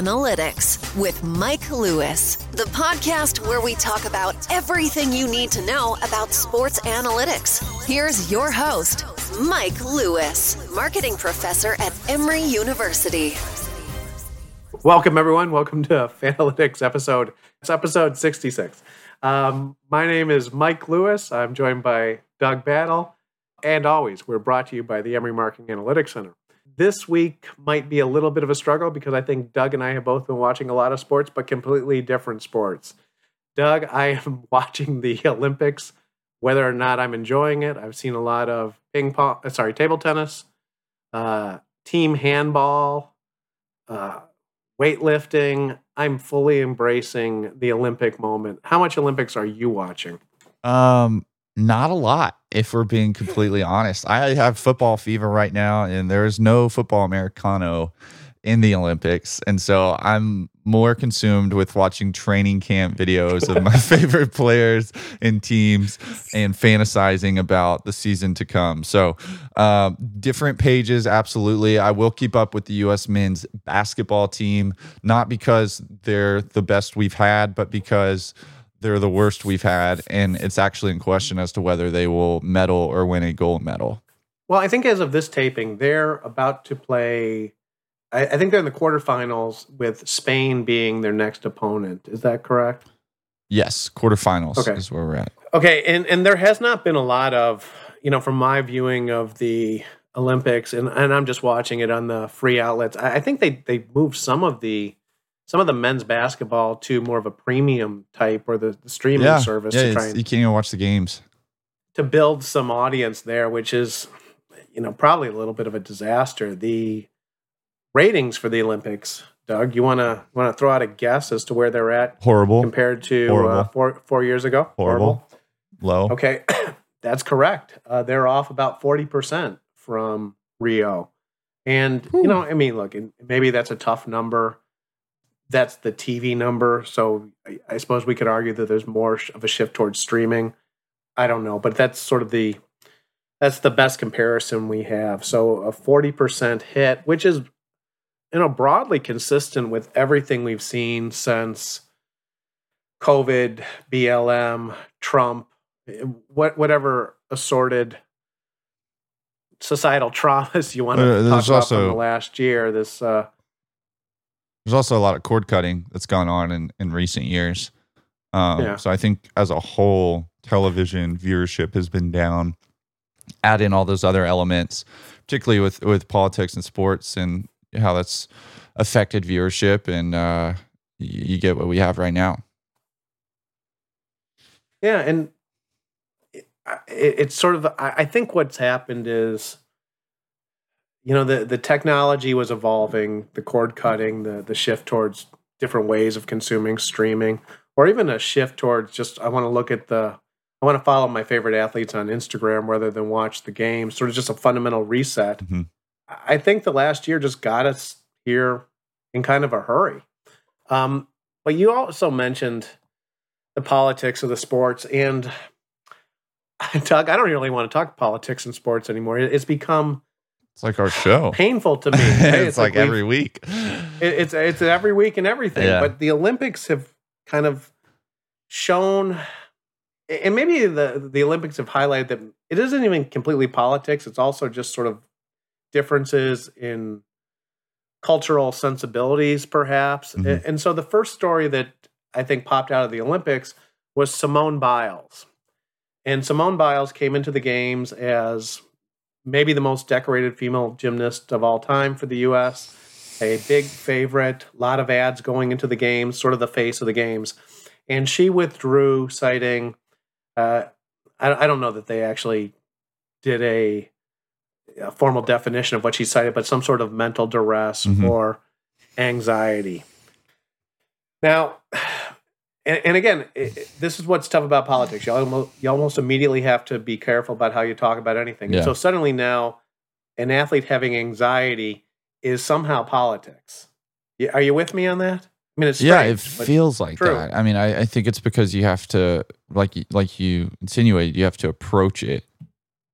Analytics with Mike Lewis, the podcast where we talk about everything you need to know about sports analytics. Here's your host, Mike Lewis, marketing professor at Emory University. Welcome, everyone. Welcome to Fanalytics episode. It's episode 66. Um, my name is Mike Lewis. I'm joined by Doug Battle. And always, we're brought to you by the Emory Marketing Analytics Center. This week might be a little bit of a struggle because I think Doug and I have both been watching a lot of sports, but completely different sports. Doug, I am watching the Olympics, whether or not I'm enjoying it. I've seen a lot of ping pong, uh, sorry, table tennis, uh, team handball, uh, weightlifting. I'm fully embracing the Olympic moment. How much Olympics are you watching? Um, not a lot, if we're being completely honest. I have football fever right now, and there is no football Americano in the Olympics. And so I'm more consumed with watching training camp videos of my favorite players and teams and fantasizing about the season to come. So, uh, different pages, absolutely. I will keep up with the U.S. men's basketball team, not because they're the best we've had, but because they're the worst we've had, and it's actually in question as to whether they will medal or win a gold medal. Well, I think as of this taping, they're about to play. I, I think they're in the quarterfinals with Spain being their next opponent. Is that correct? Yes, quarterfinals okay. is where we're at. Okay, and and there has not been a lot of you know from my viewing of the Olympics, and and I'm just watching it on the free outlets. I, I think they they moved some of the some of the men's basketball to more of a premium type or the, the streaming yeah, service yeah, to try and, you can't even watch the games to build some audience there, which is you know probably a little bit of a disaster. The ratings for the Olympics, Doug, you want to want to throw out a guess as to where they're at? Horrible compared to uh, four four years ago. Horrible, Horrible. low. Okay, that's correct. Uh, they're off about forty percent from Rio, and Ooh. you know, I mean, look, maybe that's a tough number that's the TV number. So I, I, suppose we could argue that there's more of a shift towards streaming. I don't know, but that's sort of the that's the best comparison we have. So a 40% hit, which is you know broadly consistent with everything we've seen since COVID, BLM, Trump, what whatever assorted societal traumas you want to uh, talk about also, from the last year. This uh, there's also a lot of cord cutting that's gone on in, in recent years. Um, yeah. So I think as a whole, television viewership has been down. Add in all those other elements, particularly with with politics and sports and how that's affected viewership, and uh, you, get what we have right now. Yeah, and it, it's sort of I think what's happened is you know the the technology was evolving, the cord cutting, the the shift towards different ways of consuming streaming, or even a shift towards just I want to look at the I want to follow my favorite athletes on Instagram rather than watch the game. Sort of just a fundamental reset. Mm-hmm. I think the last year just got us here in kind of a hurry. Um, but you also mentioned the politics of the sports and Doug, I don't really want to talk politics and sports anymore. It's become it's like our show. Painful to me. Hey, it's, it's, like, like every week. It, it's it's every week and everything. Yeah. But the Olympics have kind of shown and maybe the the Olympics have highlighted that it isn't even completely politics. It's also just sort of differences in cultural sensibilities, perhaps. Mhm. And, and so the first story that I think popped out of the Olympics was Simone Biles. And Simone Biles came into the games as maybe the most decorated female gymnast of all time for the U.S. A big favorite, a lot of ads going into the games, sort of the face of the games. And she withdrew, citing, uh, I, I don't know that they actually did a, a formal definition of what she cited, but some sort of mental duress Mhm. or anxiety. Now, and, and again, it, it- this is what's tough about politics. You almost, you almost immediately have to be careful about how you talk about anything. Yeah. So suddenly now, an athlete having anxiety is somehow politics. Are you with me on that? I mean, it's yeah, it feels like true. that. I mean, I, I think it's because you have to, like, like you insinuated, you have to approach it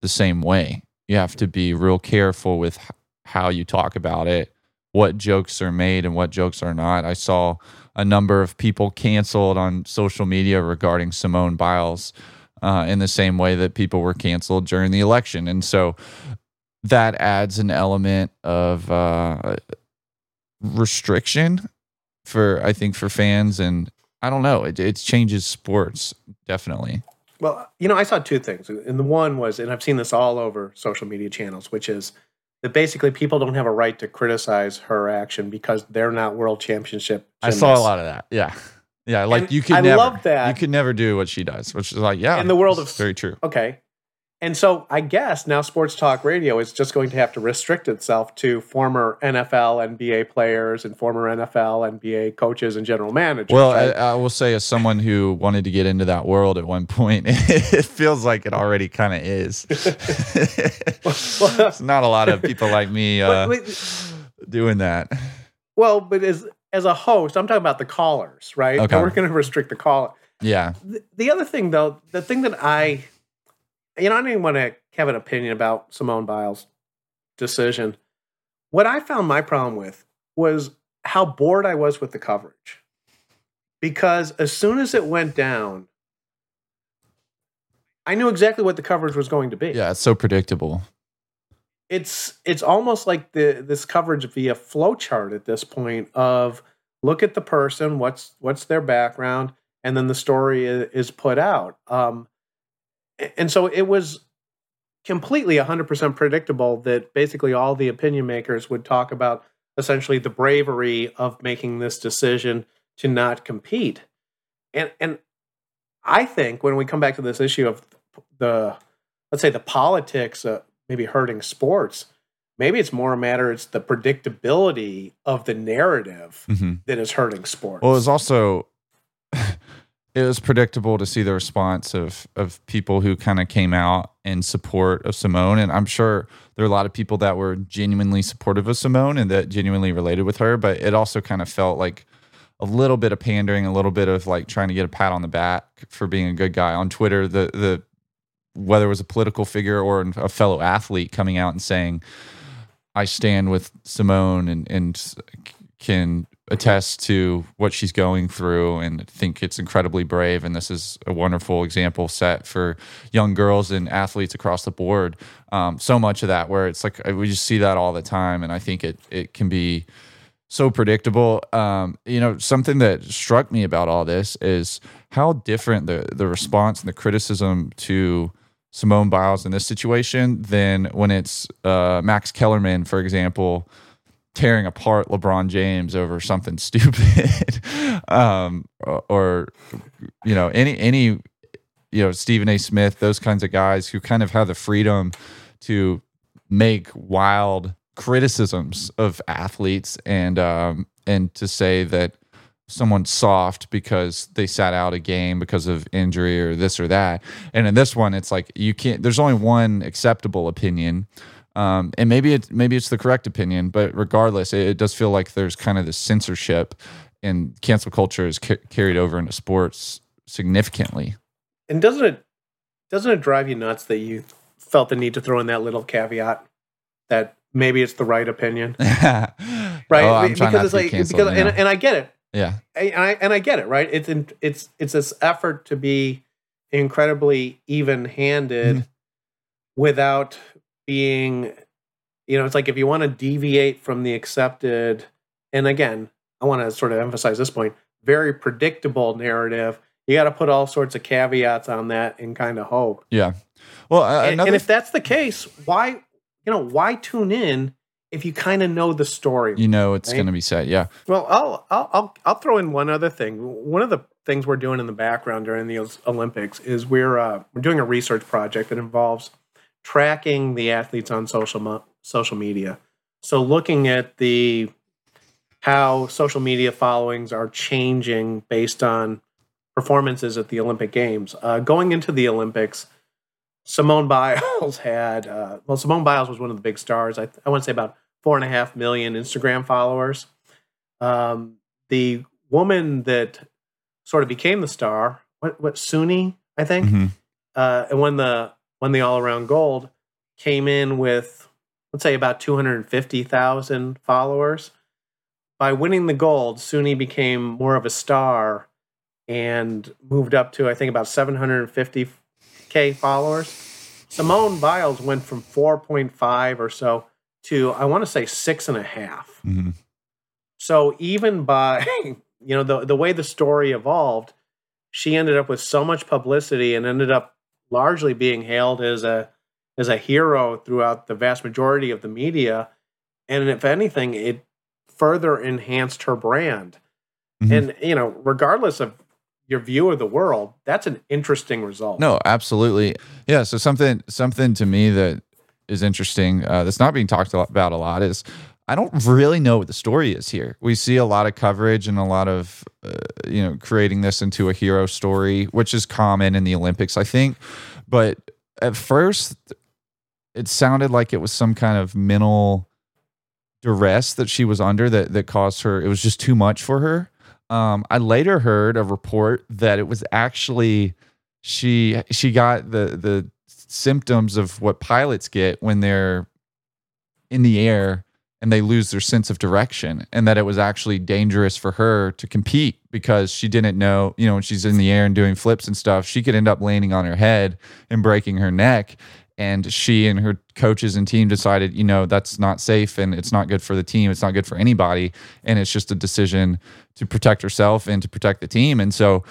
the same way. You have to be real careful with how you talk about it, what jokes are made and what jokes are not. I saw a number of people canceled on social media regarding Simone Biles uh, in the same way that people were canceled during the election, and so that adds an element of uh, restriction for I think for fans and I don't know it, it changes sports definitely. Well, you know, I saw two things. And the one was, and I've seen this all over social media channels, which is that basically people don't have a right to criticize her action because they're not world championship. I saw a lot of that. Yeah. Yeah, like And you could I never love that. you can never do what she does, which is like yeah. In the world of- very true. Okay. And so I guess now Sports Talk Radio is just going to have to restrict itself to former NFL, NBA players and former NFL, NBA coaches and general managers. Well, right? I, I will say, as someone who wanted to get into that world at one point, it feels like it already kind of is. It's not a lot of people like me uh, But- but- doing that. well, but as as a host, I'm talking about the callers, right? Okay. And we're going to restrict the call. Yeah, the, the other thing though the thing that i you know i didn't want to have an opinion about simone biles decision. What i found my problem with was how bored i was with the coverage. Because as soon as it went down i knew exactly what the coverage was going to be. Yeah, it's so predictable. it's it's almost like the this coverage via flowchart at this point of look at the person what's what's their background and then the story is, put out. Um and so it was completely 100% predictable that basically all the opinion makers would talk about essentially the bravery of making this decision to not compete. And and i think when we come back to this issue of the let's say the politics uh, maybe hurting sports maybe it's more a matter it's the predictability of the narrative hmm that is hurting sports. Well, it's also it was predictable to see the response of of people who kind of came out in support of Simone, and I'm sure there are a lot of people that were genuinely supportive of Simone and that genuinely related with her. But it also kind of felt like a little bit of pandering, a little bit of like trying to get a pat on the back for being a good guy on Twitter. The the whether it was a political figure or a fellow athlete coming out and saying, "I stand with Simone," and and can attest to what she's going through and think it's incredibly brave. And this is a wonderful example set for young girls and athletes across the board. Um, so much of that where it's like we just see that all the time. And i think it it can be so predictable. Um, you know something that struck me about all this is how different the the response and the criticism to Simone Biles in this situation than when it's uh, Max Kellerman, for example, tearing apart LeBron James over something stupid, um, or, you know any any you know Stephen A. Smith, those kinds of guys who kind of have the freedom to make wild criticisms of athletes and um, and to say that someone's soft because they sat out a game because of injury or this or that. And in this one, it's like you can't. There's only one acceptable opinion, um, and maybe it's maybe it's the correct opinion. But regardless, it, it does feel like there's kind of this censorship, and cancel culture is ca- carried over into sports significantly. and doesn't it doesn't it drive you nuts that you felt the need to throw in that little caveat that maybe it's the right opinion right? right Oh, I'm Be- trying not to be because canceled, and, and i get it yeah, I- and I and I get it, right? It's in, it's it's this effort to be incredibly even-handed Mhm. without being you know it's like if you want to deviate from the accepted and again i want to sort of emphasize this point very predictable narrative you got to put all sorts of caveats on that and kind of hope Yeah. Well, uh, and, another and if that's the case why you know why tune in if you kind of know the story you know it's Right? going to be set. Yeah. well I'll, I'll i'll i'll throw in one other thing one of the things we're doing in the background during the olympics is we're uh, we're doing a research project that involves tracking the athletes on social mo- social media so looking at the how social media followings are changing based on performances at the olympic games uh, going into the olympics Simone Biles had, uh, well, Simone Biles was one of the big stars. I, I want to say about four and a half million Instagram followers. Um, the woman that sort of became the star, what, what Suni, I think, Mhm. uh, and won the won the all around gold, came in with let's say about two hundred fifty thousand followers. By winning the gold, Suni became more of a star and moved up to I think about seven hundred fifty k followers. Simone Biles went from four point five or so to I want to say six and a half. Mhm. So even by you know the the way the story evolved, she ended up with so much publicity and ended up largely being hailed as a as a hero throughout the vast majority of the media. And if anything, it further enhanced her brand. Mhm. And you know, regardless of your view of the world, that's an interesting result. No, absolutely. Yeah. So something something to me that is interesting uh, that's not being talked about a lot is I don't really know what the story is here. We see a lot of coverage and a lot of uh, you know creating this into a hero story, which is common in the Olympics, I think. But at first, it sounded like it was some kind of mental duress that she was under that that caused her. It was just too much for her. Um, I later heard a report that it was actually she she got the the symptoms of what pilots get when they're in the air and they lose their sense of direction and that it was actually dangerous for her to compete because she didn't know you know when she's in the air and doing flips and stuff she could end up landing on her head and breaking her neck. And she and her coaches and team decided you know that's not safe and it's not good for the team. It's not good for anybody. And it's just a decision to protect herself and to protect the team. And so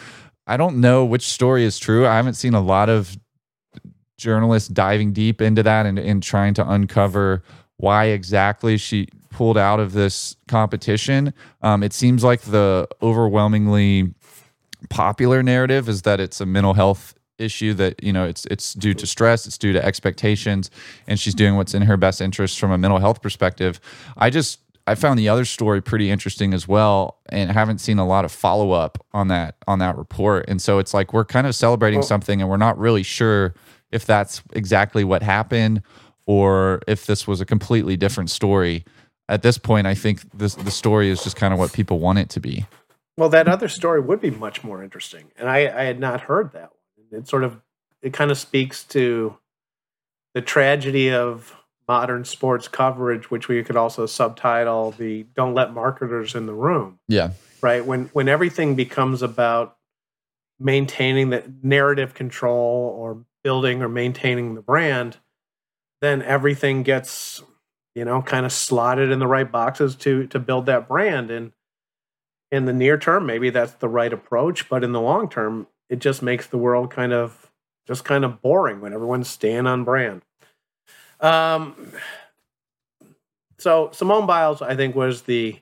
i don't know which story is true. I haven't seen a lot of journalists diving deep into that and, and trying to uncover why exactly she pulled out of this competition. Um, it seems like the overwhelmingly popular narrative is that it's a mental health issue that you know it's it's due to stress it's due to expectations and she's doing what's in her best interest from a mental health perspective i just i found the other story pretty interesting as well and haven't seen a lot of follow-up on that on that report and so it's like we're kind of celebrating Well- something and we're not really sure if that's exactly what happened or if this was a completely different story. At this point, I think this the story is just kind of what people want it to be. Well, that other story would be much more interesting, and I, I had not heard that one. It sort of it kind of speaks to the tragedy of modern sports coverage, which we could also subtitle the "Don't let marketers in the room." Yeah. Right when when everything becomes about maintaining the narrative control or building or maintaining the brand, then everything gets you know kind of slotted in the right boxes to to build that brand. And in the near term maybe that's the right approach but in the long term it just makes the world kind of just kind of boring when everyone's staying on brand. Um so simone biles i think was the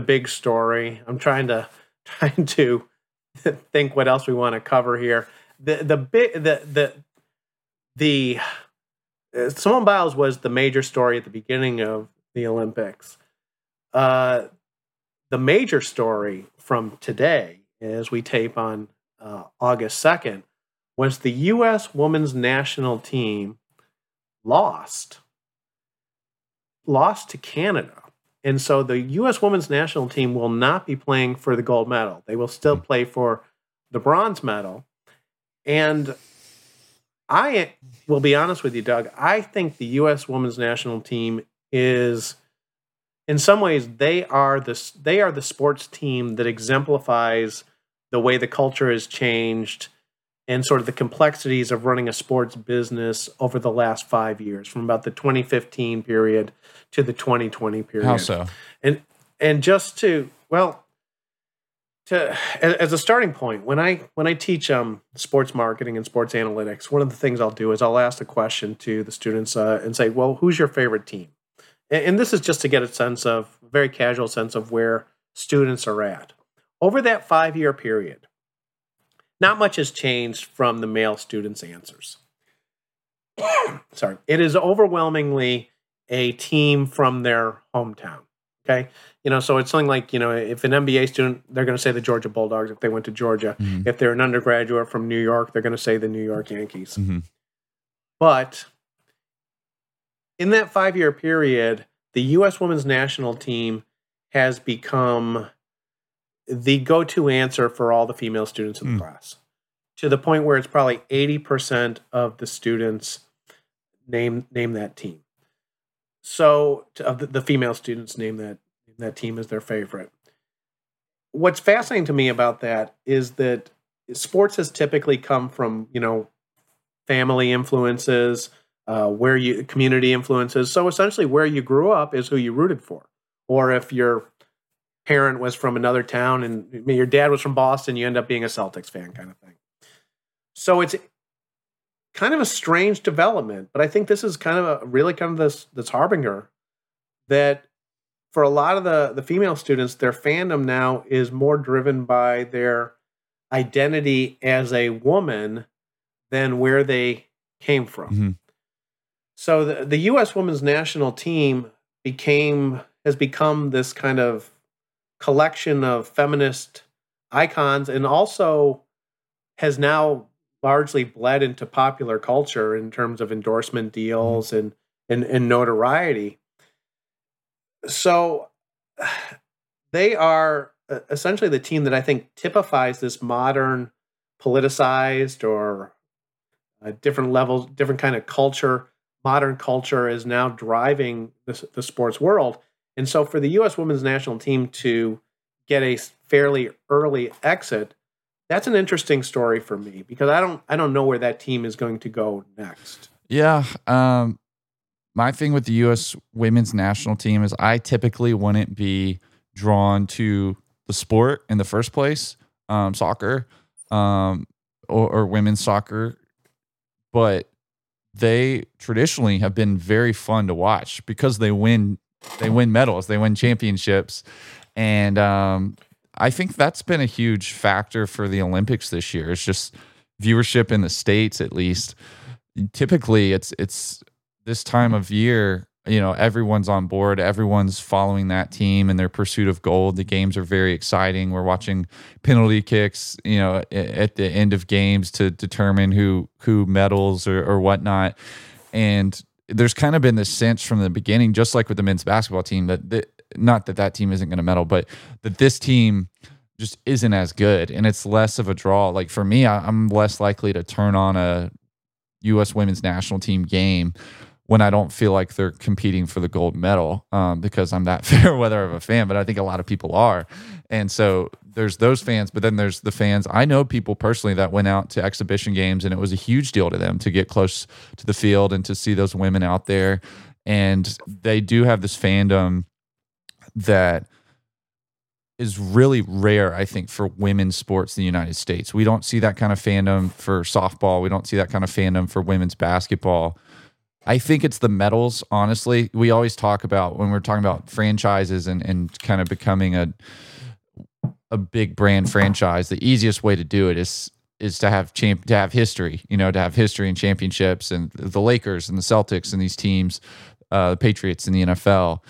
the big story. I'm trying to trying to think what else we want to cover here. The the big the the the Simone Biles was the major story at the beginning of the Olympics. Uh, the major story from today, as we tape on uh, August 2nd, was the U.S. women's national team lost. Lost to Canada. And so the U.S. women's national team will not be playing for the gold medal. They will still play for the bronze medal. And I will be honest with you, Doug. I think the U.S. women's national team is, in some ways, they are the they are the sports team that exemplifies the way the culture has changed and sort of the complexities of running a sports business over the last five years, from about the 2015 period to the 2020 period. How so? And and just to well, to as a starting point, when I when I teach um sports marketing and sports analytics, one of the things I'll do is I'll ask the question to the students uh, and say, "Well, who's your favorite team?" And, and this is just to get a sense of very casual sense of where students are at over that five year period not much has changed from the male students' answers. Sorry. It is overwhelmingly a team from their hometown. Okay. You know, so it's something like, you know, if an MBA student, they're going to say the Georgia Bulldogs if they went to Georgia. Mm-hmm. If they're an undergraduate from New York, they're going to say the New York Yankees. Mm-hmm. But in that five year period, the U.S. women's national team has become the go-to answer for all the female students in the mm. class to the point where it's probably 80% of the students name name that team so the, the female students name that that team as their favorite. What's fascinating to me about that is that sports has typically come from you know family influences uh, where you community influences. So essentially where you grew up is who you rooted for. Or if you're parent was from another town and your dad was from Boston, you end up being a Celtics fan kind of thing. So it's kind of a strange development, but I think this is kind of a really kind of this this harbinger that for a lot of the the female students, their fandom now is more driven by their identity as a woman than where they came from. Mm-hmm. So the, the US women's national team became has become this kind of collection of feminist icons and also has now largely bled into popular culture in terms of endorsement deals mm-hmm. and, and, and notoriety. So they are uh, essentially the team that I think typifies this modern politicized or a different level, different kind of culture. Modern culture is now driving the, the sports world. And so for the U.S. women's national team to get a fairly early exit, that's an interesting story for me because I don't I don't know where that team is going to go next. Yeah. Um, my thing with the U.S. women's national team is I typically wouldn't be drawn to the sport in the first place, um, soccer um, or, or women's soccer, but they traditionally have been very fun to watch because they win they win medals, they win championships, and um, I think that's been a huge factor for the Olympics this year. It's just viewership in the states, at least. Typically, it's it's this time of year. You know, everyone's on board. Everyone's following that team in their pursuit of gold. The games are very exciting. We're watching penalty kicks. You know, at the end of games to determine who who medals or, or whatnot. And there's kind of been this sense from the beginning, just like with the men's basketball team, that the, not that that team isn't going to medal, but that this team just isn't as good, and it's less of a draw. Like for me, I'm less likely to turn on a U.S. Women's National Team game when I don't feel like they're competing for the gold medal um, because I'm that fair weather of a fan, but I think a lot of people are. And so there's those fans, but then there's the fans. I know people personally that went out to exhibition games and it was a huge deal to them to get close to the field and to see those women out there. And they do have this fandom that is really rare, I think, for women's sports in the United States. We don't see that kind of fandom for softball. We don't see that kind of fandom for women's basketball. I think it's the medals, honestly. We always talk about when we're talking about franchises and, and kind of becoming a a big brand franchise, the easiest way to do it is is to have champ to have history, you know, to have history and championships and the Lakers and the Celtics and these teams, uh, the Patriots and the NFL.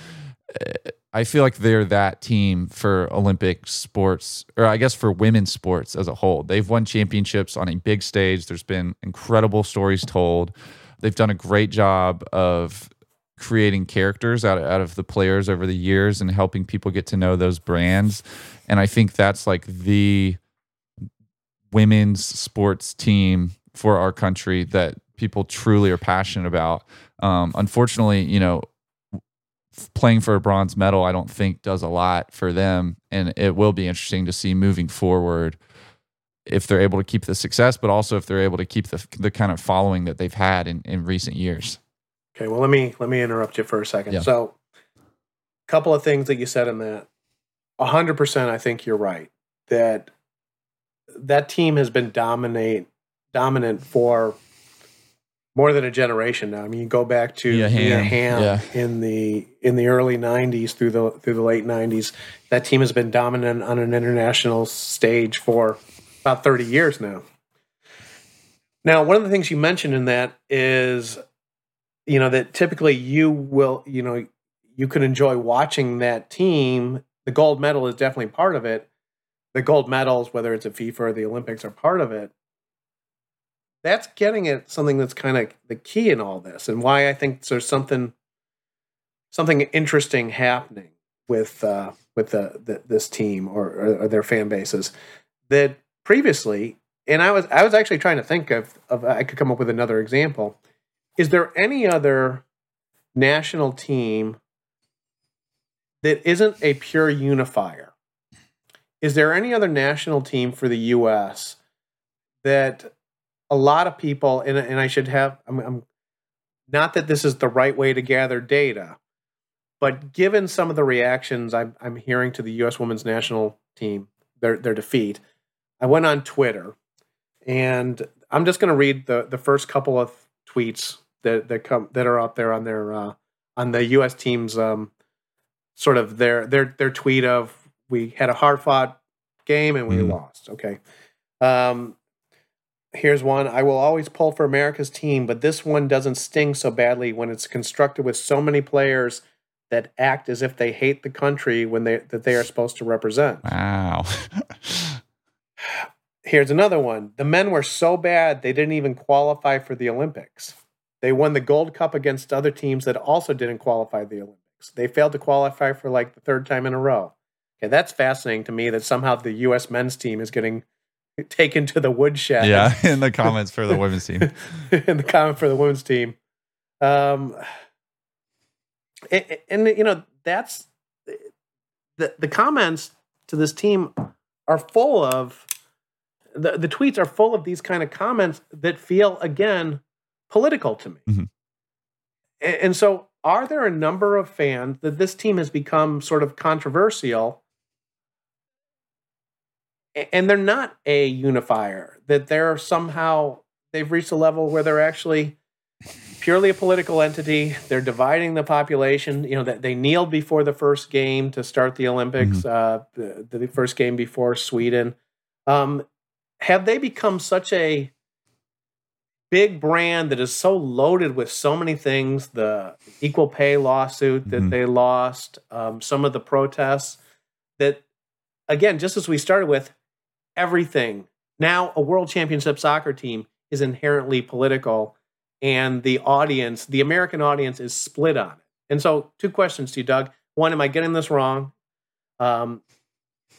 I feel like they're that team for Olympic sports, or I guess for women's sports as a whole. They've won championships on a big stage. There's been incredible stories told. They've done a great job of creating characters out of, out of the players over the years and helping people get to know those brands. And I think that's like the women's sports team for our country that people truly are passionate about. Um, unfortunately, you know, playing for a bronze medal, I don't think does a lot for them. And it will be interesting to see moving forward if they're able to keep the success, but also if they're able to keep the the kind of following that they've had in, in recent years. Okay, well let me let me interrupt you for a second. Yeah. So, a couple of things that you said in that. hundred percent, I think you're right that that team has been dominate dominant for more than a generation now. I mean, you go back to Mia Mia Hamm, Hamm yeah. in the in the early '90s through the through the late '90s. That team has been dominant on an international stage for about 30 years now. Now, one of the things you mentioned in that is, you know, that typically you will, you know, you can enjoy watching that team. The gold medal is definitely part of it. The gold medals, whether it's at FIFA or the Olympics, are part of it. That's getting at something that's kind of the key in all this, and why I think there's something something interesting happening with uh, with the, the this team or, or, or their fan bases that previously and I was I was actually trying to think of of I could come up with another example. Is there any other national team that isn't a pure unifier? Is there any other national team for the U.S. that a lot of people and and I should have I'm, I'm not that this is the right way to gather data, but given some of the reactions I'm I'm hearing to the U.S. Women's National Team their their defeat, I went on Twitter and I'm just going to read the the first couple of tweets that that come that are out there on their uh, on the U.S. team's um, sort of their their their tweet of we had a hard fought game and we Mm. lost. Okay, um, here's one. I will always pull for America's team, but this one doesn't sting so badly when it's constructed with so many players that act as if they hate the country when they that they are supposed to represent. Wow. Here's another one. The men were so bad they didn't even qualify for the Olympics. They won the gold cup against other teams that also didn't qualify the Olympics. They failed to qualify for like the third time in a row. Okay, that's fascinating to me that somehow the US men's team is getting taken to the woodshed. yeah, in the comments for the women's team. in the comment for the women's team. Um, and, and you know that's the the comments to this team are full of the the tweets are full of these kind of comments that feel again political to me. Mhm. A- And, so, are there a number of fans that this team has become sort of controversial? And they're not a unifier. That they're somehow they've reached a level where they're actually purely a political entity. They're dividing the population. You know that they kneeled before the first game to start the Olympics. Uh, the, the first game before Sweden. Um, have they become such a big brand that is so loaded with so many things? The equal pay lawsuit that Mhm. they lost, um, some of the protests. That again, just as we started with, everything now a world championship soccer team is inherently political and the audience, the American audience, is split on it. And so, two questions to you, Doug. One, am I getting this wrong? Um,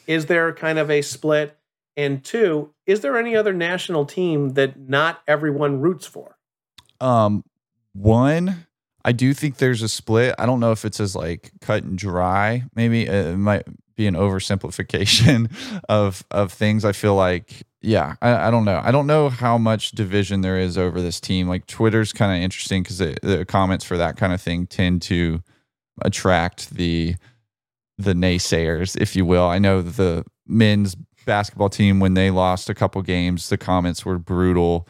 is there kind of a split? And two, is there any other national team that not everyone roots for? Um, one, I do think there's a split. I don't know if it's as like cut and dry. Maybe Uh, it might be an oversimplification of of things. I feel like, yeah, I, I don't know. I don't know how much division there is over this team. Like Twitter's kind of interesting because the comments for that kind of thing tend to attract the the naysayers, if you will. I know the men's basketball team when they lost a couple games, the comments were brutal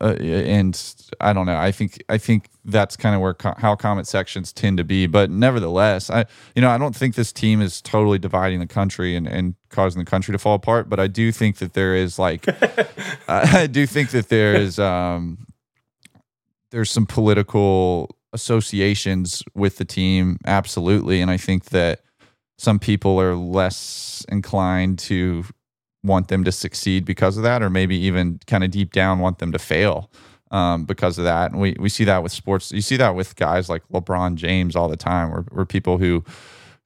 uh, and I don't know. I think I think that's kind of where co- how comment sections tend to be. But nevertheless, I you know I don't think this team is totally dividing the country and, and causing the country to fall apart. But I do think that there is like I do think that there is um there's some political associations with the team, absolutely, and I think that some people are less inclined to want them to succeed because of that, or maybe even kind of deep down want them to fail um, because of that. And we, we see that with sports. You see that with guys like LeBron James all the time, where, where people who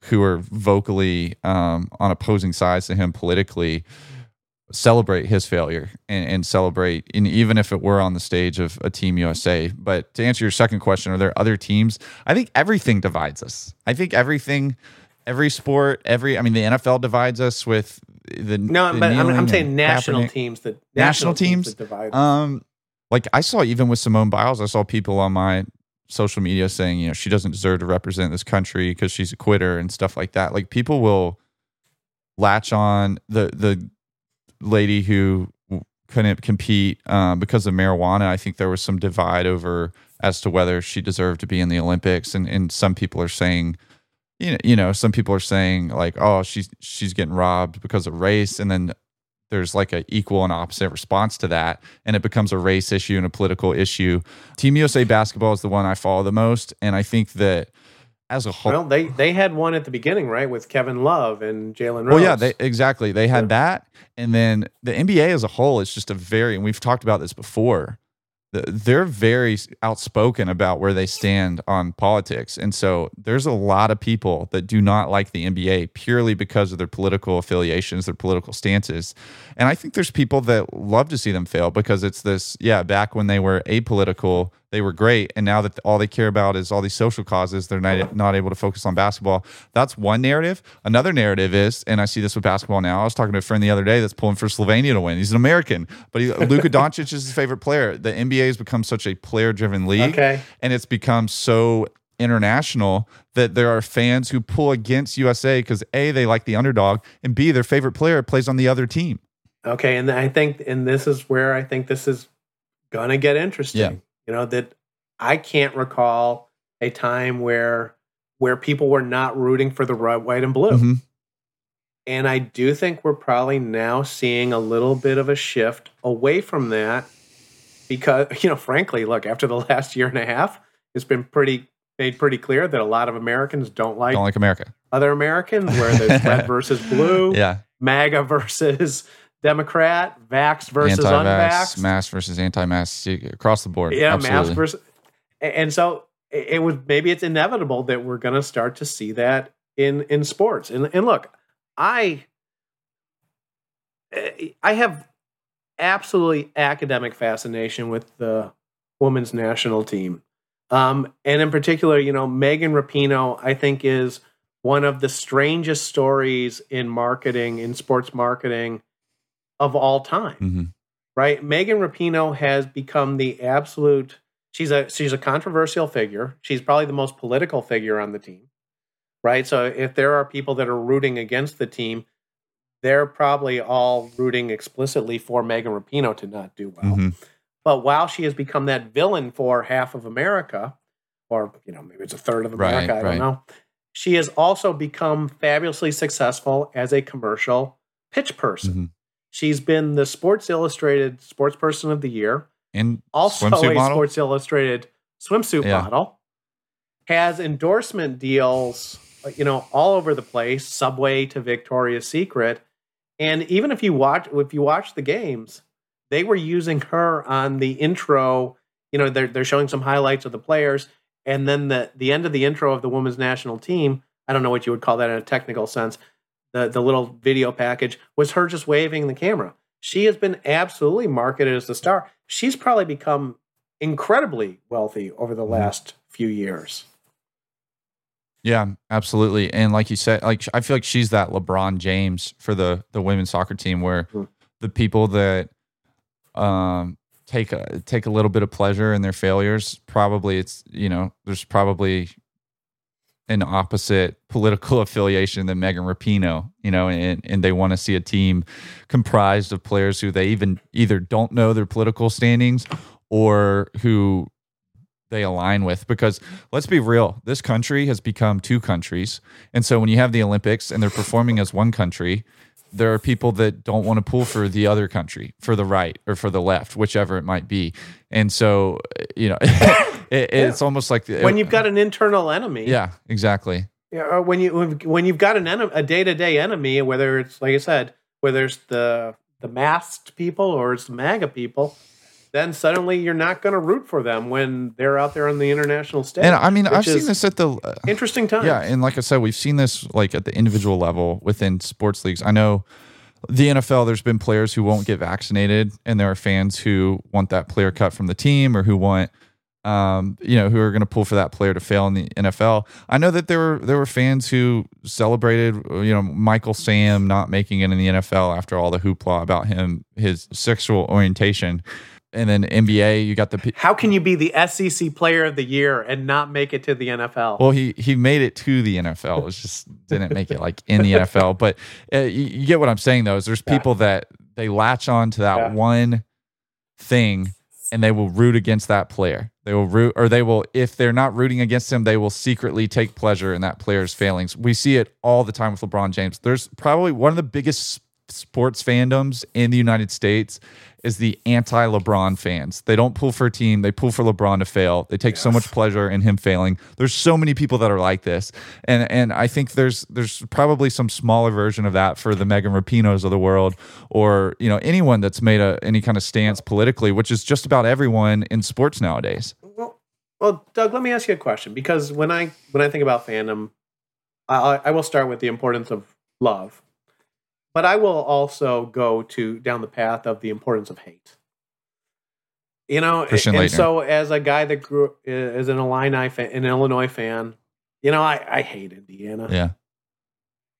who are vocally um, on opposing sides to him politically celebrate his failure and, and celebrate, and even if it were on the stage of a Team USA. But to answer your second question, are there other teams? I think everything divides us. I think everything every sport, every I mean the NFL divides us with the No, the but I'm, I'm saying national Kaepernick. teams that National teams? that divide. Um, like I saw even with Simone Biles, I saw people on my social media saying, you know, she doesn't deserve to represent this country because she's a quitter and stuff like that. Like people will latch on the the lady who couldn't compete um, because of marijuana. I think there was some divide over as to whether she deserved to be in the Olympics, and and some people are saying. You know, you know, some people are saying like, "Oh, she's she's getting robbed because of race," and then there's like an equal and opposite response to that and it becomes a race issue and a political issue team usa basketball is the one i follow the most and i think that as a whole well, they they had one at the beginning, right, with Kevin Love and Jalen Rose. well yeah they, exactly they had Yeah. that and then the nba as a whole is just a very and we've talked about this before they're very outspoken about where they stand on politics. And so there's a lot of people that do not like the nba purely because of their political affiliations their political stances. And i think there's people that love to see them fail because it's this yeah back when they were apolitical they were great and now that all they care about is all these social causes they're not, not able to focus on basketball that's one narrative another narrative is and i see this with basketball now i was talking to a friend the other day that's pulling for slovenia to win he's an american but he, Luka Doncic is his favorite player the nba has become such a player driven league Okay. and it's become so international that there are fans who pull against USA because A, they like the underdog, and B, their favorite player plays on the other team. Okay, and I think, and this is where I think this is gonna get interesting. Yeah. You know that I can't recall a time where where people were not rooting for the red, white, and blue. Mhm. And I do think we're probably now seeing a little bit of a shift away from that because, you know, frankly, look, after the last year and a half, it's been pretty made pretty clear that a lot of Americans don't like Don't like America. other Americans, where there's red versus blue, Yeah. MAGA versus Democrat, vax versus Anti-vax, unvaxxed. mask versus anti-mass, across the board. Yeah, Absolutely. mask versus. And so it it was maybe it's inevitable that we're going to start to see that in in sports. And and look, I I have absolutely academic fascination with the women's national team. Um, and in particular, you know, Megan Rapinoe, I think, is one of the strangest stories in marketing, in sports marketing of all time Mhm. right? Megan Rapinoe has become the absolute. She's a she's a controversial figure. She's probably the most political figure on the team, right? So if there are people that are rooting against the team, they're probably all rooting explicitly for Megan Rapinoe to not do well. Mhm. But while she has become that villain for half of America, or you know maybe it's a third of Right, America, I don't right. know. She has also become fabulously successful as a commercial pitch person. Mhm. She's been the Sports Illustrated Sports Person of the Year, And also a model? Sports Illustrated swimsuit Yeah. model. Has endorsement deals, uh, you know, all over the place, Subway to Victoria's Secret, and even if you watch if you watch the games, they were using her on the intro. You know, they're they're showing some highlights of the players, and then the the end of the intro of the women's national team. I don't know what you would call that in a technical sense. The the little video package was her just waving the camera. She has been absolutely marketed as the star. She's probably become incredibly wealthy over the last few years. Yeah, absolutely. And like you said, like I feel like she's that LeBron James for the the women's soccer team, where Hmm. the people that um take a take a little bit of pleasure in their failures, probably it's you know there's probably an opposite political affiliation than Megan Rapinoe, you know, and and they want to see a team comprised of players who they even either don't know their political standings or who they align with. Because let's be real this country has become two countries and so when you have the olympics and they're performing as one country there are people that don't want to pull for the other country for the right or for the left whichever it might be. And so you know it, it's almost like When you've got an internal enemy, yeah exactly Yeah, or when you when you've got an enemy, a day to day enemy, whether it's like I said, whether it's the the masked people or it's the MAGA people, then suddenly you're not going to root for them when they're out there on the international stage. and i mean i've seen this at the uh, interesting time. Yeah, and like I said, we've seen this like at the individual level within sports leagues. I know the NFL. There's been players who won't get vaccinated, and there are fans who want that player cut from the team or who want um, you know, who are going to pull for that player to fail in the NFL. I know that there were there were fans who celebrated, you know, Michael Sam not making it in the NFL after all the hoopla about him his sexual orientation. And then NBA, you got the How can you be the SEC player of the year and not make it to the NFL? Well, he he made it to the NFL. It was just didn't make it like in the NFL. But uh, you, you, get what I'm saying though. Is there's people yeah. that they latch on to that yeah. one thing and they will root against that player. They will root, or they will, if they're not rooting against him, they will secretly take pleasure in that player's failings. We see it all the time with LeBron James. There's probably one of the biggest sports fandoms in the United States is the anti LeBron fans. They don't pull for a team, they pull for LeBron to fail. They take yes. so much pleasure in him failing. There's so many people that are like this. And and I think there's there's probably some smaller version of that for the Megan Rapinoes of the world or, you know, anyone that's made a any kind of stance politically, which is just about everyone in sports nowadays. Well, Doug, let me ask you a question because when I when I think about fandom, I, I will start with the importance of love but I will also go to down the path of the importance of hate. You know, Christian and, so as a guy that grew as an Illini fan, an Illinois fan, you know, I, I hate Indiana. Yeah,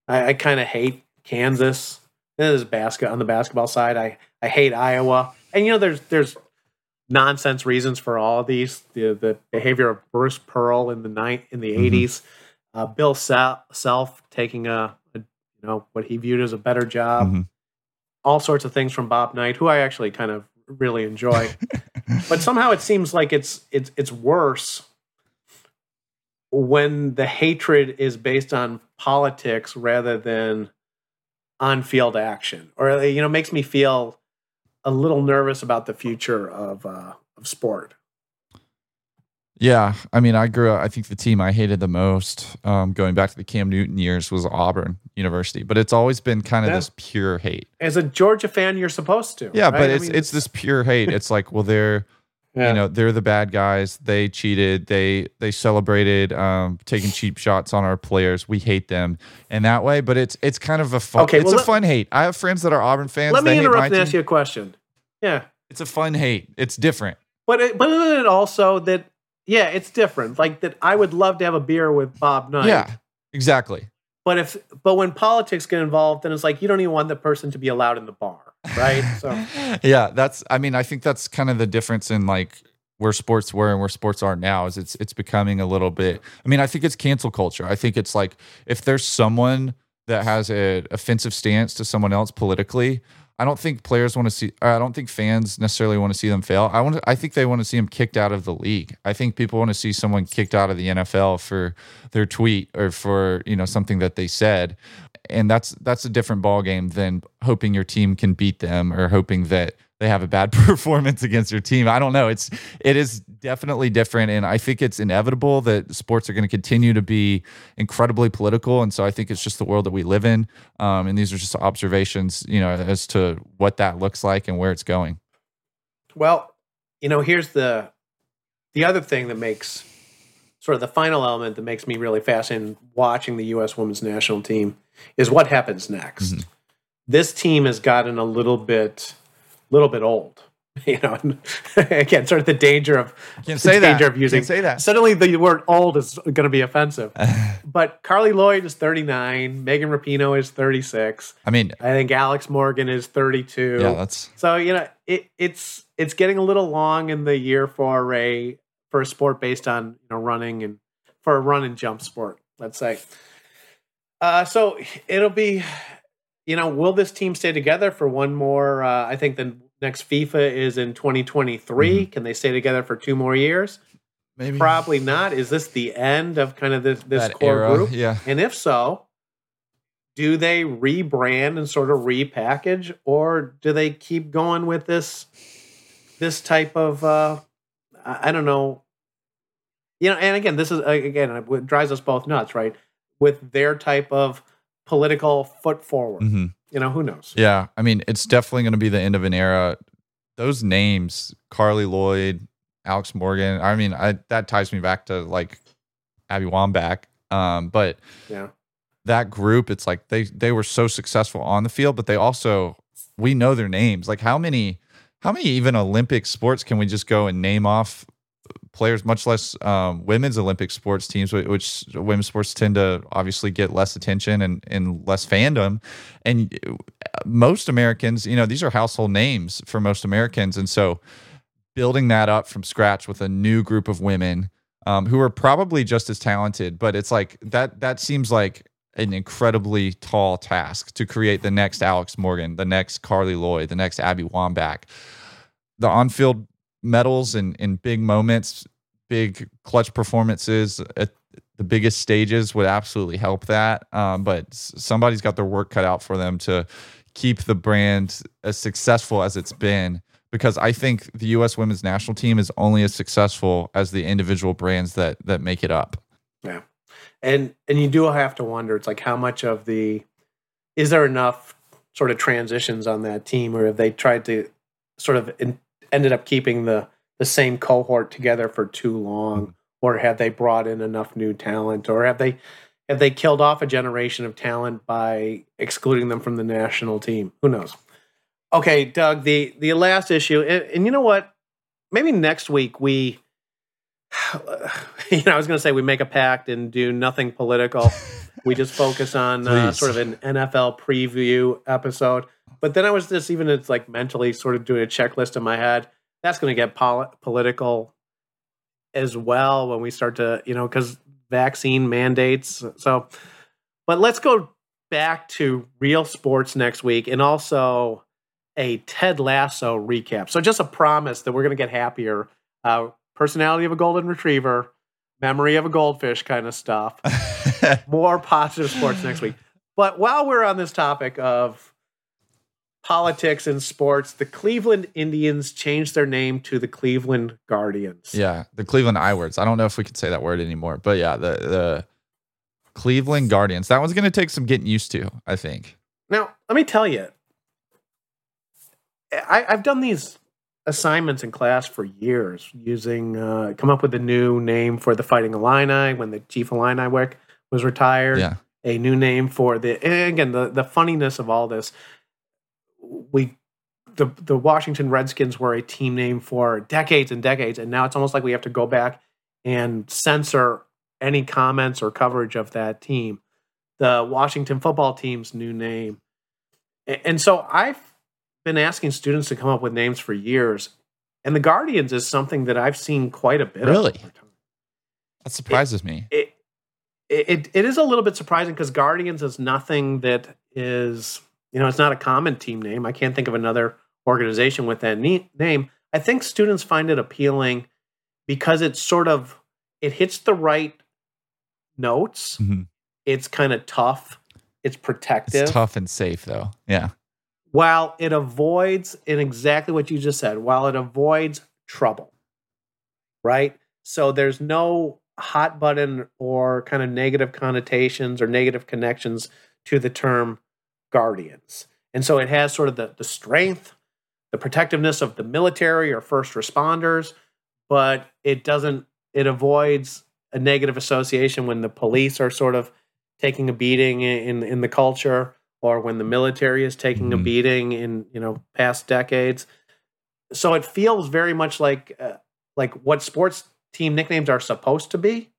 I, I kind of hate Kansas. There's basket on the basketball side. I I hate Iowa, and you know, there's there's nonsense reasons for all of these. The the behavior of Bruce Pearl in the night in the mm-hmm. 80s, uh, Bill Self taking a you know what he viewed as a better job, mm-hmm. all sorts of things from Bob Knight, who I actually kind of really enjoy. but somehow it seems like it's it's it's worse when the hatred is based on politics rather than on field action, or you know makes me feel a little nervous about the future of uh, of sport. Yeah, I mean, I grew up. I think the team I hated the most, um, going back to the Cam Newton years, was Auburn University. But it's always been kind of yeah. this pure hate. As a Georgia fan, you're supposed to. Yeah, right? but it's mean, it's this pure hate. It's like, well, they're yeah. you know they're the bad guys. They cheated. They they celebrated um, taking cheap shots on our players. We hate them in that way. But it's it's kind of a fun. Okay, it's well, a let, fun hate. I have friends that are Auburn fans. Let me interrupt and ask you a question. Yeah, it's a fun hate. It's different. But it, but it also that yeah, it's different. Like that, I would love to have a beer with Bob Knight. Yeah, exactly. But if but when politics get involved, then it's like you don't even want the person to be allowed in the bar, right? So yeah, that's. I mean, I think that's kind of the difference in like where sports were and where sports are now. Is it's it's becoming a little bit. I mean, I think it's cancel culture. I think it's like if there's someone that has an offensive stance to someone else politically, I don't think players want to see. I don't think fans necessarily want to see them fail. I want. To, I think they want to see them kicked out of the league. I think people want to see someone kicked out of the NFL for their tweet or for you know something that they said, and that's that's a different ball game than hoping your team can beat them or hoping that they have a bad performance against your team. I don't know. It's it is definitely different, and I think it's inevitable that sports are going to continue to be incredibly political. And so I think it's just the world that we live in. Um, and these are just observations, you know, as to what that looks like and where it's going. Well, you know, here's the the other thing that makes sort of the final element that makes me really fascinated watching the U.S. Women's National Team is what happens next. Mm-hmm. This team has gotten a little bit little bit old. You know, again, sort of the danger of say danger that. of using. Say that. Suddenly, the word "old" is going to be offensive. but Carly Lloyd is 39. Megan Rapinoe is 36. I mean, I think Alex Morgan is 32. Yeah, that's so. You know, it, it's it's getting a little long in the year for a for a sport based on you know running and for a run and jump sport. Let's say. Uh, so it'll be you know, will this team stay together for one more? Uh, I think the next FIFA is in 2023. Mm-hmm. Can they stay together for two more years? Maybe. Probably not. Is this the end of kind of this, this core era, group? Yeah. And if so, do they rebrand and sort of repackage, or do they keep going with this this type of uh, I don't know. You know, and again, this is again it drives us both nuts, right? With their type of political foot forward. Mm-hmm. You know, who knows? Yeah. I mean, it's definitely going to be the end of an era. Those names, Carly Lloyd, Alex Morgan, I mean, I, that ties me back to like Abby Wambach. Um, but yeah, that group, it's like they they were so successful on the field, but they also we know their names. Like how many how many even Olympic sports can we just go and name off players, much less um, women's Olympic sports teams, which women's sports tend to obviously get less attention and, and less fandom. And uh, most Americans, you know, these are household names for most Americans. And so building that up from scratch with a new group of women um, who are probably just as talented, but it's like that, that seems like an incredibly tall task to create the next Alex Morgan, the next Carly Lloyd, the next Abby Wambach. The on field medals and in big moments, big clutch performances at the biggest stages would absolutely help that. Um, but somebody's got their work cut out for them to keep the brand as successful as it's been. Because I think the U.S. women's national team is only as successful as the individual brands that that make it up. Yeah, and and you do have to wonder. It's like how much of the is there enough sort of transitions on that team, or have they tried to sort of in, ended up keeping the the same cohort together for too long, mm-hmm. or have they brought in enough new talent, or have they have they killed off a generation of talent by excluding them from the national team? Who knows? Okay, Doug, the the last issue, and, and you know what? Maybe next week we, you know, I was going to say we make a pact and do nothing political. we just focus on uh, sort of an NFL preview episode. But then I was just even it's like mentally sort of doing a checklist in my head. That's going to get pol- political as well when we start to, you know, because vaccine mandates. So, but let's go back to real sports next week and also a Ted Lasso recap. So, just a promise that we're going to get happier. Uh, personality of a golden retriever, memory of a goldfish kind of stuff. More positive sports next week. But while we're on this topic of politics and sports, the Cleveland Indians changed their name to the Cleveland Guardians. Yeah, the Cleveland I words. I don't know if we can say that word anymore, but yeah, the the Cleveland Guardians. That one's going to take some getting used to, I think. Now, let me tell you, I, have done these assignments in class for years, using uh, come up with a new name for the Fighting Illini when the Chief Illini was retired. Yeah. A new name for the and again the the funniness of all this we the the Washington Redskins were a team name for decades and decades, and now it's almost like we have to go back and censor any comments or coverage of that team. The Washington football team's new name, and so I've been asking students to come up with names for years, and the Guardians is something that I've seen quite a bit. Really, that surprises it, me. It, it it is a little bit surprising because Guardians is nothing that is you know, it's not a common team name. I can't think of another organization with that name. I think students find it appealing because it's sort of it hits the right notes. Mm-hmm. It's kind of tough. It's protective. It's tough and safe though. Yeah. While it avoids in exactly what you just said, while it avoids trouble. Right? So there's no hot button or kind of negative connotations or negative connections to the term guardians. And so it has sort of the, the strength, the protectiveness of the military or first responders, but it doesn't, it avoids a negative association when the police are sort of taking a beating in, in the culture or when the military is taking mm-hmm. a beating in, you know, past decades. So it feels very much like, uh, like what sports team nicknames are supposed to be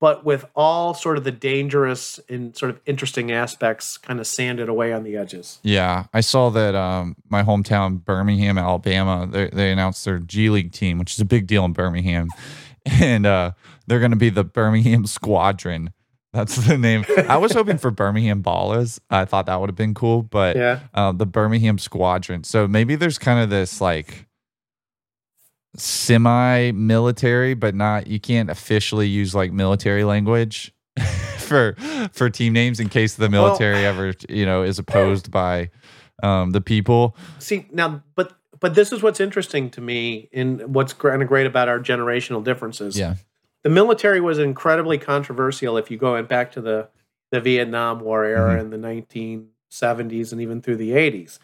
but with all sort of the dangerous and sort of interesting aspects kind of sanded away on the edges. Yeah, I saw that um, my hometown, Birmingham, Alabama, they, they, announced their G League team, which is a big deal in Birmingham, and uh, they're going to be the Birmingham Squadron. That's the name. I was hoping for Birmingham Ballers. I thought that would have been cool, but yeah. uh, the Birmingham Squadron. So maybe there's kind of this like semi military, but not you can't officially use like military language for for team names in case the military well, ever you know is opposed by um, the people. See now, but but this is what's interesting to me in what's kind of great about our generational differences. Yeah, the military was incredibly controversial if you go back to the the Vietnam War era mm-hmm. in the 1970s and even through the 80s.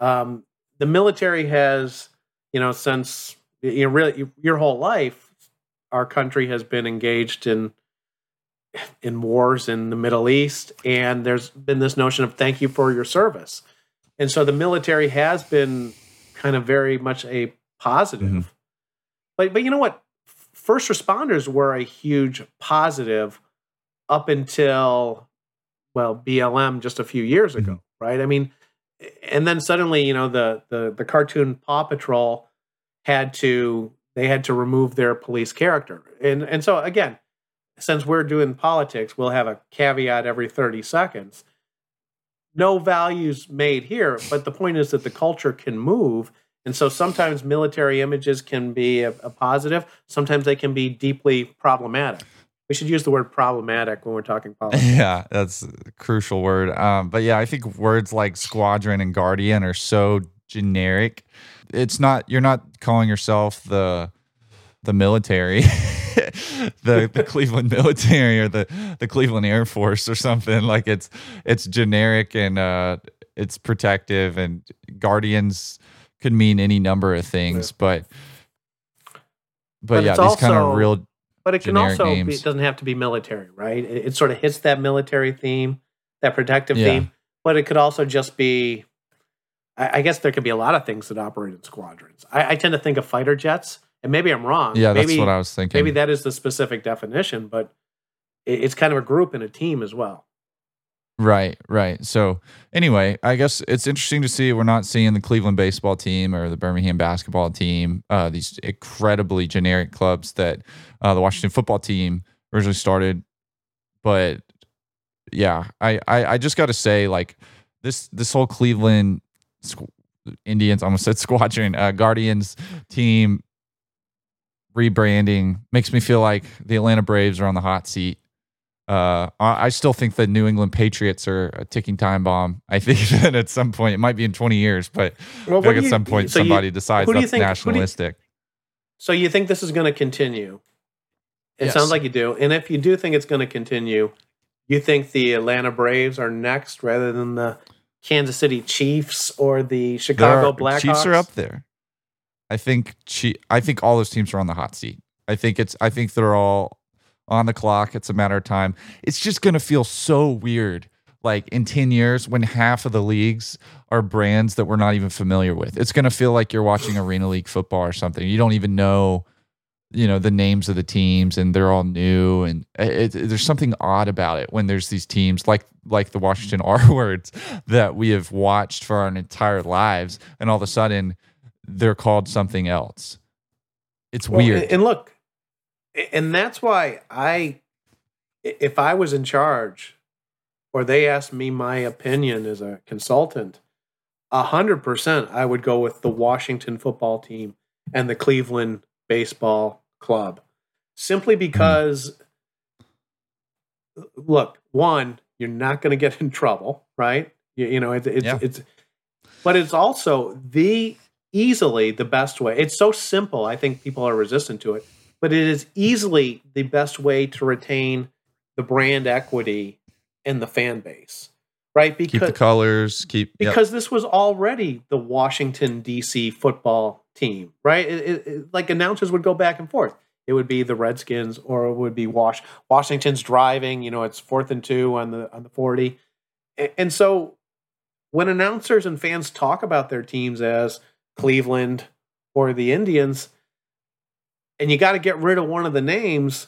Um, the military has, you know, since you know, really your whole life, our country has been engaged in in wars in the Middle East, and there's been this notion of thank you for your service, and so the military has been kind of very much a positive. Mm-hmm. But but you know what? first responders were a huge positive up until well BLM just a few years ago, mm-hmm. right? I mean, and then suddenly, you know, the the the cartoon Paw Patrol had to they had to remove their police character. And and so again, since we're doing politics, we'll have a caveat every 30 seconds. No values made here, but the point is that the culture can move. And so sometimes military images can be a, a positive, sometimes they can be deeply problematic. We should use the word problematic when we're talking politics. Yeah, that's a crucial word. Um, but yeah, I think words like squadron and guardian are so generic. It's not you're not calling yourself the the military, the the Cleveland military or the the Cleveland Air Force or something. Like it's it's generic and uh, it's protective and guardians could mean any number of things, but but, but yeah, these kind of real but it can also be, it doesn't have to be military, right? It, it, sort of hits that military theme, that protective yeah. theme, but it could also just be. I, I, guess there could be a lot of things that operate in squadrons. I, I, tend to think of fighter jets, and maybe I'm wrong. Yeah, maybe, that's what I was thinking. Maybe that is the specific definition, but it, it's kind of a group and a team as well. Right, right. So anyway, I guess it's interesting to see we're not seeing the Cleveland baseball team or the Birmingham basketball team, uh, these incredibly generic clubs that uh, the Washington football team originally started. But yeah, I I, I just got to say like this this whole Cleveland Indians, almost said squadron, uh, Guardians team rebranding makes me feel like the Atlanta Braves are on the hot seat uh, I still think the New England Patriots are a ticking time bomb. I think that at some point, it might be in 20 years, but well, at some point so somebody you, decides that's think, nationalistic. You, so you think this is going to continue? It yes. sounds like you do. And if you do think it's going to continue, you think the Atlanta Braves are next rather than the Kansas City Chiefs or the Chicago Blackhawks? Chiefs are up there. I think I think all those teams are on the hot seat. I think it's I think they're all on the clock. It's a matter of time. It's just going to feel so weird like in 10 years when half of the leagues are brands that we're not even familiar with. It's going to feel like you're watching Arena League football or something. You don't even know you know the names of the teams and they're all new and uh, it, it, there's something odd about it when there's these teams like like the Washington R words that we have watched for our entire lives and all of a sudden they're called something else. It's well, weird. And look, and that's why I, if I was in charge, or they asked me my opinion as a consultant, a hundred percent I would go with the Washington football team and the Cleveland baseball club, simply because. Look, one, you're not going to get in trouble, right? You, you know, it, it's yeah. it's, but it's also the easily the best way. It's so simple. I think people are resistant to it but it is easily the best way to retain the brand equity and the fan base, right? Because keep the colors, keep because yep. this was already the Washington D.C. football team, right? It, it, it, like announcers would go back and forth. It would be the Redskins, or it would be Wash. Washington's driving. You know, it's fourth and two on the on the forty, and, and so when announcers and fans talk about their teams as Cleveland or the Indians and you got to get rid of one of the names.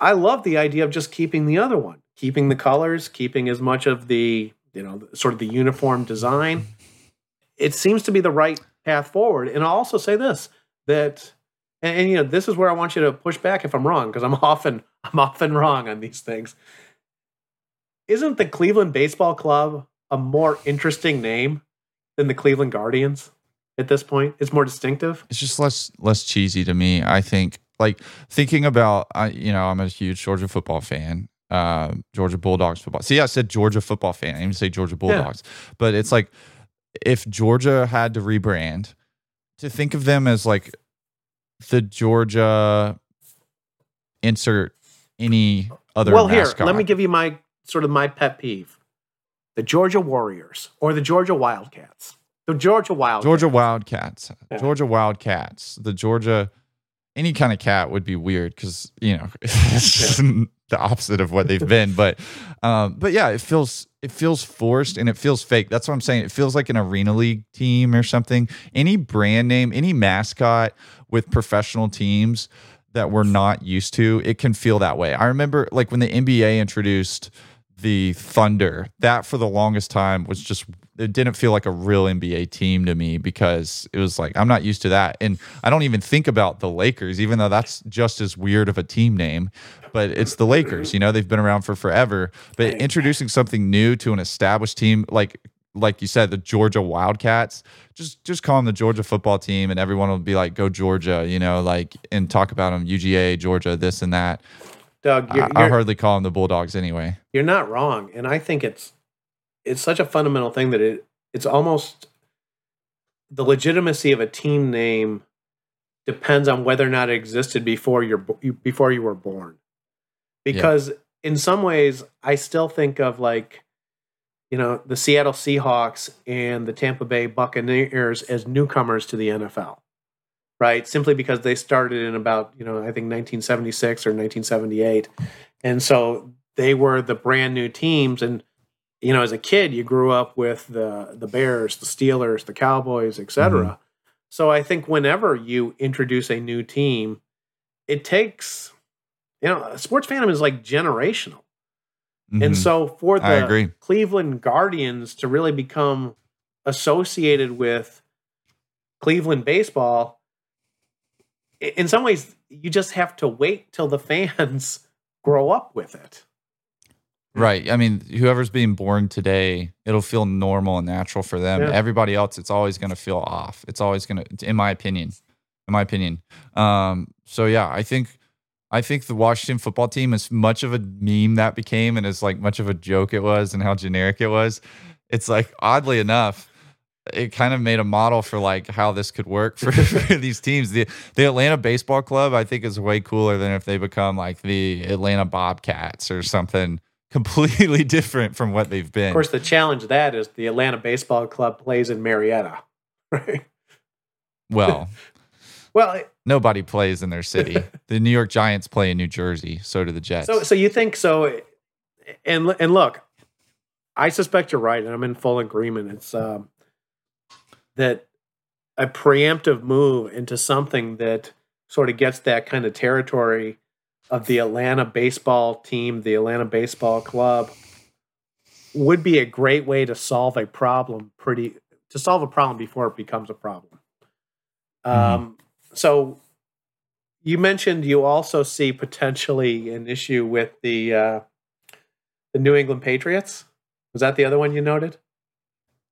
I love the idea of just keeping the other one, keeping the colors, keeping as much of the, you know, sort of the uniform design. It seems to be the right path forward. And I'll also say this that and, and you know, this is where I want you to push back if I'm wrong because I'm often I'm often wrong on these things. Isn't the Cleveland Baseball Club a more interesting name than the Cleveland Guardians? at this point. It's more distinctive. It's just less less cheesy to me. I think like thinking about I you know I'm a huge Georgia football fan. Uh, Georgia Bulldogs football. See, I said Georgia football fan. I didn't even say Georgia Bulldogs. Yeah. But it's like if Georgia had to rebrand, to think of them as like the Georgia insert any other. Well, mascot. here, let me give you my sort of my pet peeve: the Georgia Warriors or the Georgia Wildcats. The Georgia Wildcats. Georgia Wildcats. Yeah. Georgia Wildcats. The Georgia, any kind of cat would be weird because you know the opposite of what they've been. But, um, but yeah, it feels it feels forced and it feels fake. That's what I'm saying. It feels like an arena league team or something. Any brand name, any mascot with professional teams that we're not used to, it can feel that way. I remember like when the NBA introduced the Thunder, that for the longest time was just it didn't feel like a real NBA team to me because it was like I'm not used to that. And I don't even think about the Lakers, even though that's just as weird of a team name. But it's the Lakers, you know, they've been around for forever. But introducing something new to an established team like like you said, the Georgia Wildcats, just just call them the Georgia football team, and everyone will be like, "Go Georgia," you know, like and talk about them UGA, Georgia, this and that. Doug, you're, I, I hardly call them the Bulldogs anyway. You're not wrong, and I think it's it's such a fundamental thing that it it's almost the legitimacy of a team name depends on whether or not it existed before you're before you were born. Because yeah. in some ways, I still think of like you know the Seattle Seahawks and the Tampa Bay Buccaneers as newcomers to the NFL, right? Simply because they started in about you know I think 1976 or 1978, and so they were the brand new teams and you know, as a kid, you grew up with the the Bears, the Steelers, the Cowboys, etc. Mm-hmm. So I think whenever you introduce a new team, it takes, you know, sports fandom is like generational. Mm-hmm. And so for the Cleveland Guardians to really become associated with Cleveland baseball, in some ways, you just have to wait till the fans grow up with it. Right. I mean, whoever's being born today, it'll feel normal and natural for them. Yeah. Everybody else, it's always going to feel off. It's always going to, in my opinion, in my opinion. Um, so yeah, I think, I think the Washington football team, as much of a meme that became, and as like much of a joke it was, and how generic it was, it's like oddly enough, it kind of made a model for like how this could work for, for, these teams. The the Atlanta Baseball Club, I think, is way cooler than if they become like the Atlanta Bobcats or something completely different from what they've been. Of course, the challenge that is the Atlanta Baseball Club plays in Marietta, right? Well, well, it, nobody plays in their city. the New York Giants play in New Jersey. So do the Jets. So, so you think so? And and look, I suspect you're right, and I'm in full agreement. It's um, that a preemptive move into something that sort of gets that kind of territory of the Atlanta baseball team, the Atlanta baseball club, would be a great way to solve a problem pretty to solve a problem before it becomes a problem. Mm-hmm. Um, so you mentioned you also see potentially an issue with the uh, the New England Patriots. Was that the other one you noted?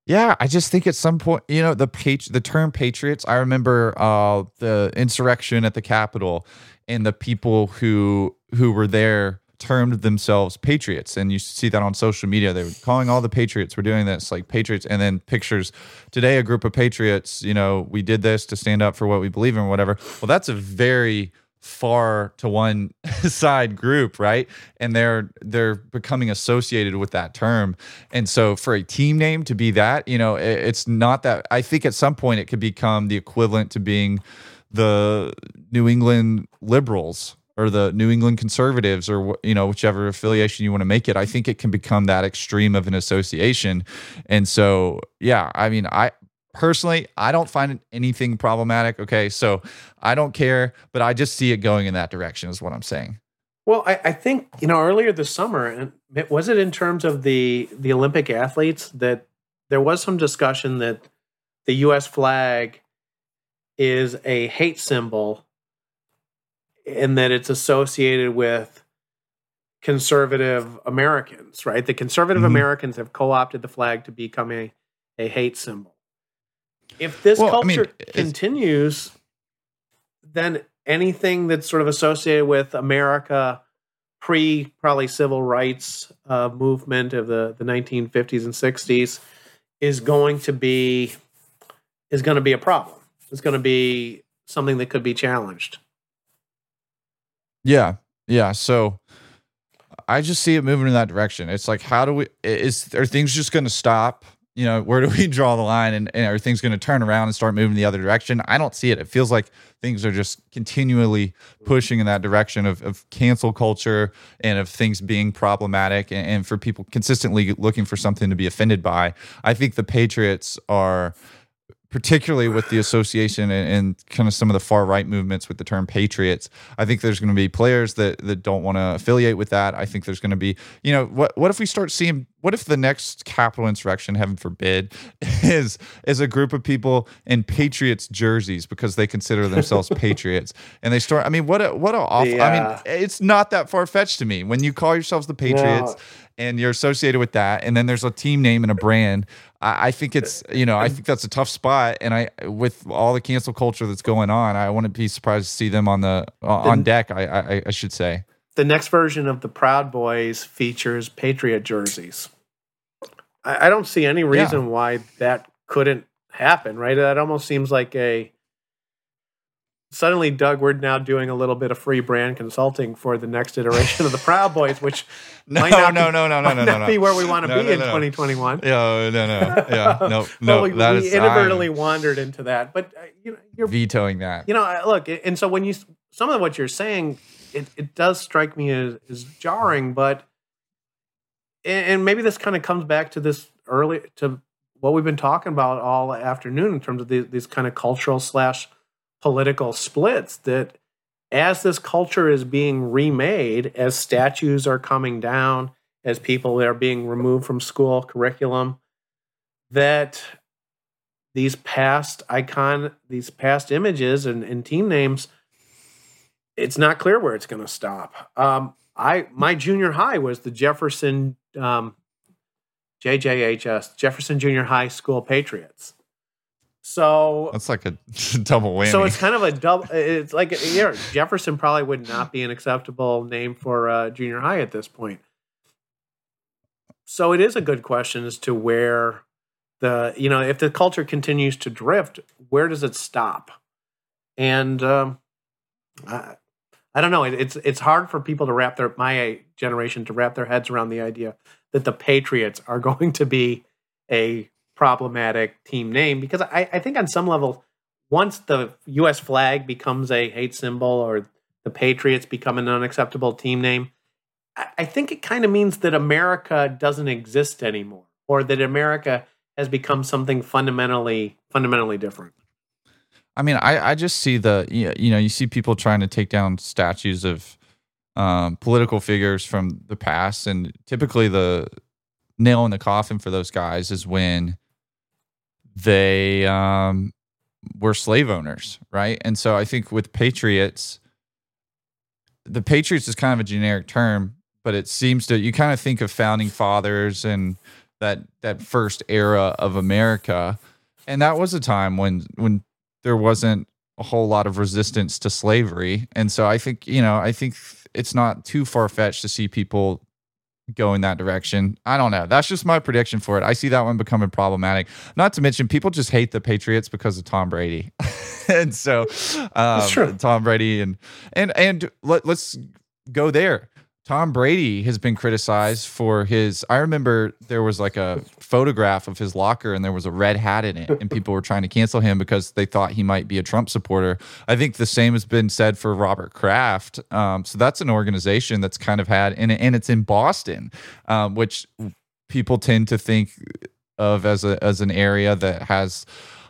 Yeah, I just think at some point, you know, the page, the term patriots. I remember uh, the insurrection at the Capitol, and the people who who were there termed themselves patriots. And you see that on social media. They were calling all the patriots we're doing this like patriots. And then pictures today a group of patriots you know we did this to stand up for what we believe in or whatever. Well that's a very far to one side group right? And they're they're becoming associated with that term. And so for a team name to be that you know it, it's not that i think at some point it could become the equivalent to being the New England liberals or the New England conservatives or you know whichever affiliation you want to make it. I think it can become that extreme of an association. And so yeah I mean I personally I don't find anything problematic okay so I don't care but I just see it going in that direction is what I'm saying well I, I think you know earlier this summer and was it in terms of the the Olympic athletes that there was some discussion that the US flag is a hate symbol and that it's associated with conservative Americans, right? The conservative mm-hmm. Americans have co opted the flag to become a, a hate symbol. If this well, culture I mean, continues, then anything that's sort of associated with America pre probably civil rights uh, movement of the, the 1950s and 60s is going to be is going to be a problem It's going to be something that could be challenged. Yeah. Yeah. So I just see it moving in that direction. It's like, how do we, is, are things just going to stop? You know, where do we draw the line and, and are things going to turn around and start moving the other direction? I don't see it. It feels like things are just continually pushing in that direction of, of cancel culture and of things being problematic and, and for people consistently looking for something to be offended by. I think the Patriots are particularly with the association and, and, kind of some of the far right movements with the term patriots. I think there's going to be players that that don't want to affiliate with that. I think there's going to be, you know, what what if we start seeing what if the next capital insurrection, heaven forbid, is is a group of people in Patriots jerseys because they consider themselves patriots, and they start. I mean, what a what a awful. Yeah. I mean, it's not that far fetched to me when you call yourselves the Patriots. And you're associated with that, and then there's a team name and a brand. I, I think it's you know I think that's a tough spot, and I with all the cancel culture that's going on, I wouldn't be surprised to see them on the uh, on deck. I, I I should say the next version of the Proud Boys features Patriot jerseys. I, I don't see any reason yeah. why that couldn't happen, right? That almost seems like a suddenly, Doug, we're now doing a little bit of free brand consulting for the next iteration of the Proud Boys, which no, might not no, be, no, no, no, no, no, no, be where we want to no, be no, in no. 2021. Yeah, no, no, yeah, no, no. we, that we is, inadvertently I'm wandered into that, but uh, you know, you're vetoing that. You know, look, and so when you some of what you're saying, it, it does strike me as, as jarring, but and maybe this kind of comes back to this early to what we've been talking about all afternoon in terms of these, these kind of cultural slash political splits that as this culture is being remade as statues are coming down as people are being removed from school curriculum that these past icon these past images and, and team names it's not clear where it's going to stop um, i my junior high was the jefferson um, JJHS, Jefferson Junior High School Patriots. So that's like a double whammy. So it's kind of a double. It's like know, Jefferson probably would not be an acceptable name for uh, junior high at this point. So it is a good question as to where the you know if the culture continues to drift, where does it stop? And um, I, I don't know. It, it's it's hard for people to wrap their my generation to wrap their heads around the idea that the Patriots are going to be a problematic team name because I, I think on some level, once the U.S. flag becomes a hate symbol or the Patriots become an unacceptable team name, I, I think it kind of means that America doesn't exist anymore, or that America has become something fundamentally fundamentally different. I mean, I, I just see the you know you see people trying to take down statues of um, political figures from the past, and typically the nail in the coffin for those guys is when they um, were slave owners, right? And so I think with patriots, the patriots is kind of a generic term, but it seems to you kind of think of founding fathers and that that first era of America, and that was a time when when there wasn't a whole lot of resistance to slavery, and so I think you know I think it's not too far fetched to see people go in that direction. I don't know. That's just my prediction for it. I see that one becoming problematic. Not to mention, people just hate the Patriots because of Tom Brady, and so um, Tom Brady and and and let, let's go there. Tom Brady has been criticized for his. I remember there was like a photograph of his locker and there was a red hat in it, and people were trying to cancel him because they thought he might be a Trump supporter. I think the same has been said for Robert Kraft. Um, so that's an organization that's kind of had, and, and it's in Boston, um, which people tend to think of as a as an area that has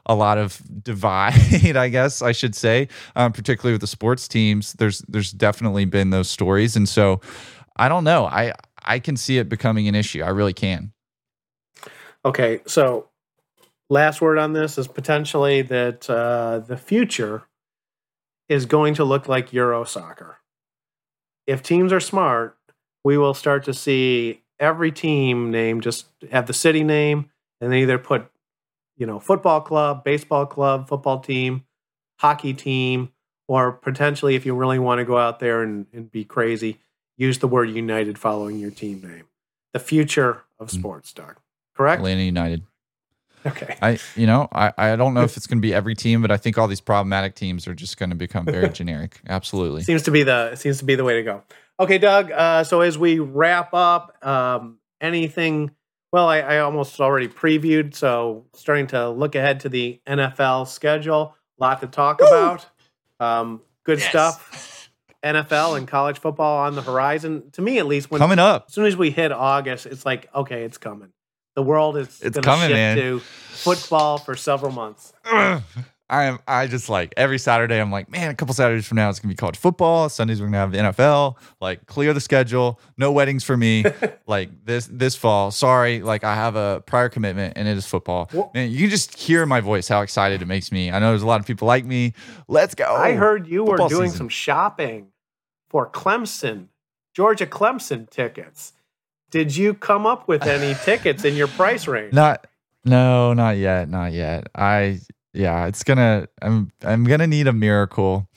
a lot of divide, I guess I should say, um, particularly with the sports teams. There's there's definitely been those stories, and so I don't know. I I can see it becoming an issue. I really can. Okay, so last word on this is potentially that uh, the future is going to look like Euro soccer. If teams are smart, we will start to see every team name just have the city name and they either put you know, football club, baseball club, football team, hockey team, or potentially if you really want to go out there and, and be crazy, use the word United following your team name. The future of mm. sports, Doug. Correct? Atlanta United. Okay. I you know, I, I don't know if it's gonna be every team, but I think all these problematic teams are just gonna become very generic. Absolutely. Seems to be the seems to be the way to go. Okay, Doug. Uh, so as we wrap up, um, anything well, I, I, almost already previewed, so starting to look ahead to the NFL schedule. A lot to talk Woo! about. Um, good yes. stuff. NFL and college football on the horizon. To me, at least, when coming up. As soon as we hit August, it's like, okay, it's coming. The world is It's going to coming, shift man. to football for several months. I am. I just like every Saturday. I'm like, man, a couple Saturdays from now, it's gonna be college football. Sundays we're gonna have the NFL. Like, clear the schedule. No weddings for me. like this this fall. Sorry, like I have a prior commitment, and it is football. Well- man, you can just hear my voice how excited it makes me. I know there's a lot of people like me. Let's go. I heard you were doing season. some shopping for Clemson, Georgia Clemson tickets. Did you come up with any tickets in your price range? Not no, not yet, not yet. I yeah, it's gonna I'm I'm gonna need a miracle.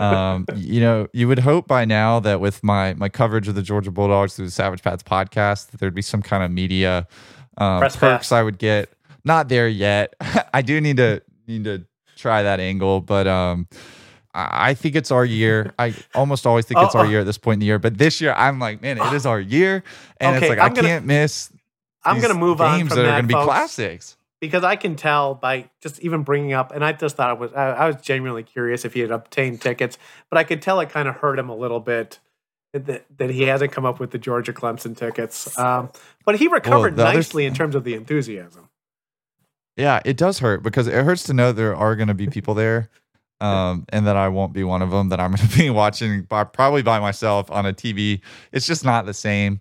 Um, you know, you would hope by now that with my my coverage of the Georgia Bulldogs through the Savage Pats podcast, that there'd be some kind of media um, Press perks pass. I would get. Not there yet. I do need to need to try that angle, but um I I think it's our year. I almost always think it's Oh, our oh. year at this point in the year, but this year I'm like, man, it is our year, and Okay, it's like I'm I gonna- can't miss I'm going to move on games from that that, are going to be folks, classics. Because I can tell by just even bringing up, and I just thought it was, I, I was genuinely curious if he had obtained tickets, but I could tell it kind of hurt him a little bit that, that he hasn't come up with the Georgia Clemson tickets. Um, but he recovered other- nicely in terms of the enthusiasm. Yeah, it does hurt because it hurts to know there are going to be people there, um, and that I won't be one of them. That I'm going to be watching by, probably by myself on a TV. It's just not the same.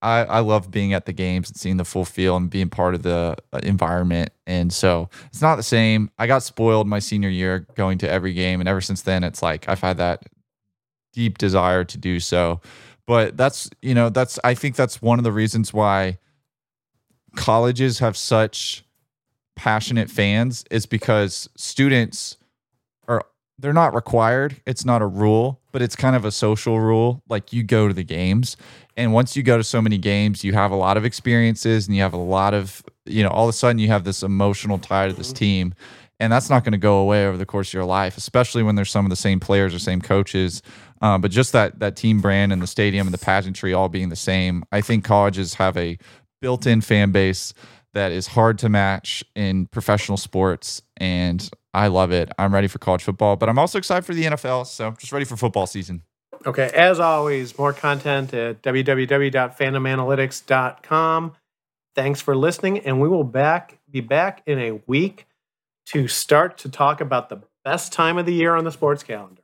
I, I love being at the games and seeing the full field and being part of the uh, environment. And so it's not the same. I got spoiled my senior year going to every game. And ever since then, it's like I've had that deep desire to do so. But that's, you know, that's, I think that's one of the reasons why colleges have such passionate fans is because students are they're not required it's not a rule but it's kind of a social rule like you go to the games and once you go to so many games you have a lot of experiences and you have a lot of you know all of a sudden you have this emotional tie to this team and that's not going to go away over the course of your life especially when there's some of the same players or same coaches um, but just that that team brand and the stadium and the pageantry all being the same i think colleges have a built-in fan base that is hard to match in professional sports and I love it. I'm ready for college football, but I'm also excited for the NFL, so just ready for football season. Okay, as always, more content at www.fandomanalytics.com. Thanks for listening, and we will back be back in a week to start to talk about the best time of the year on the sports calendar.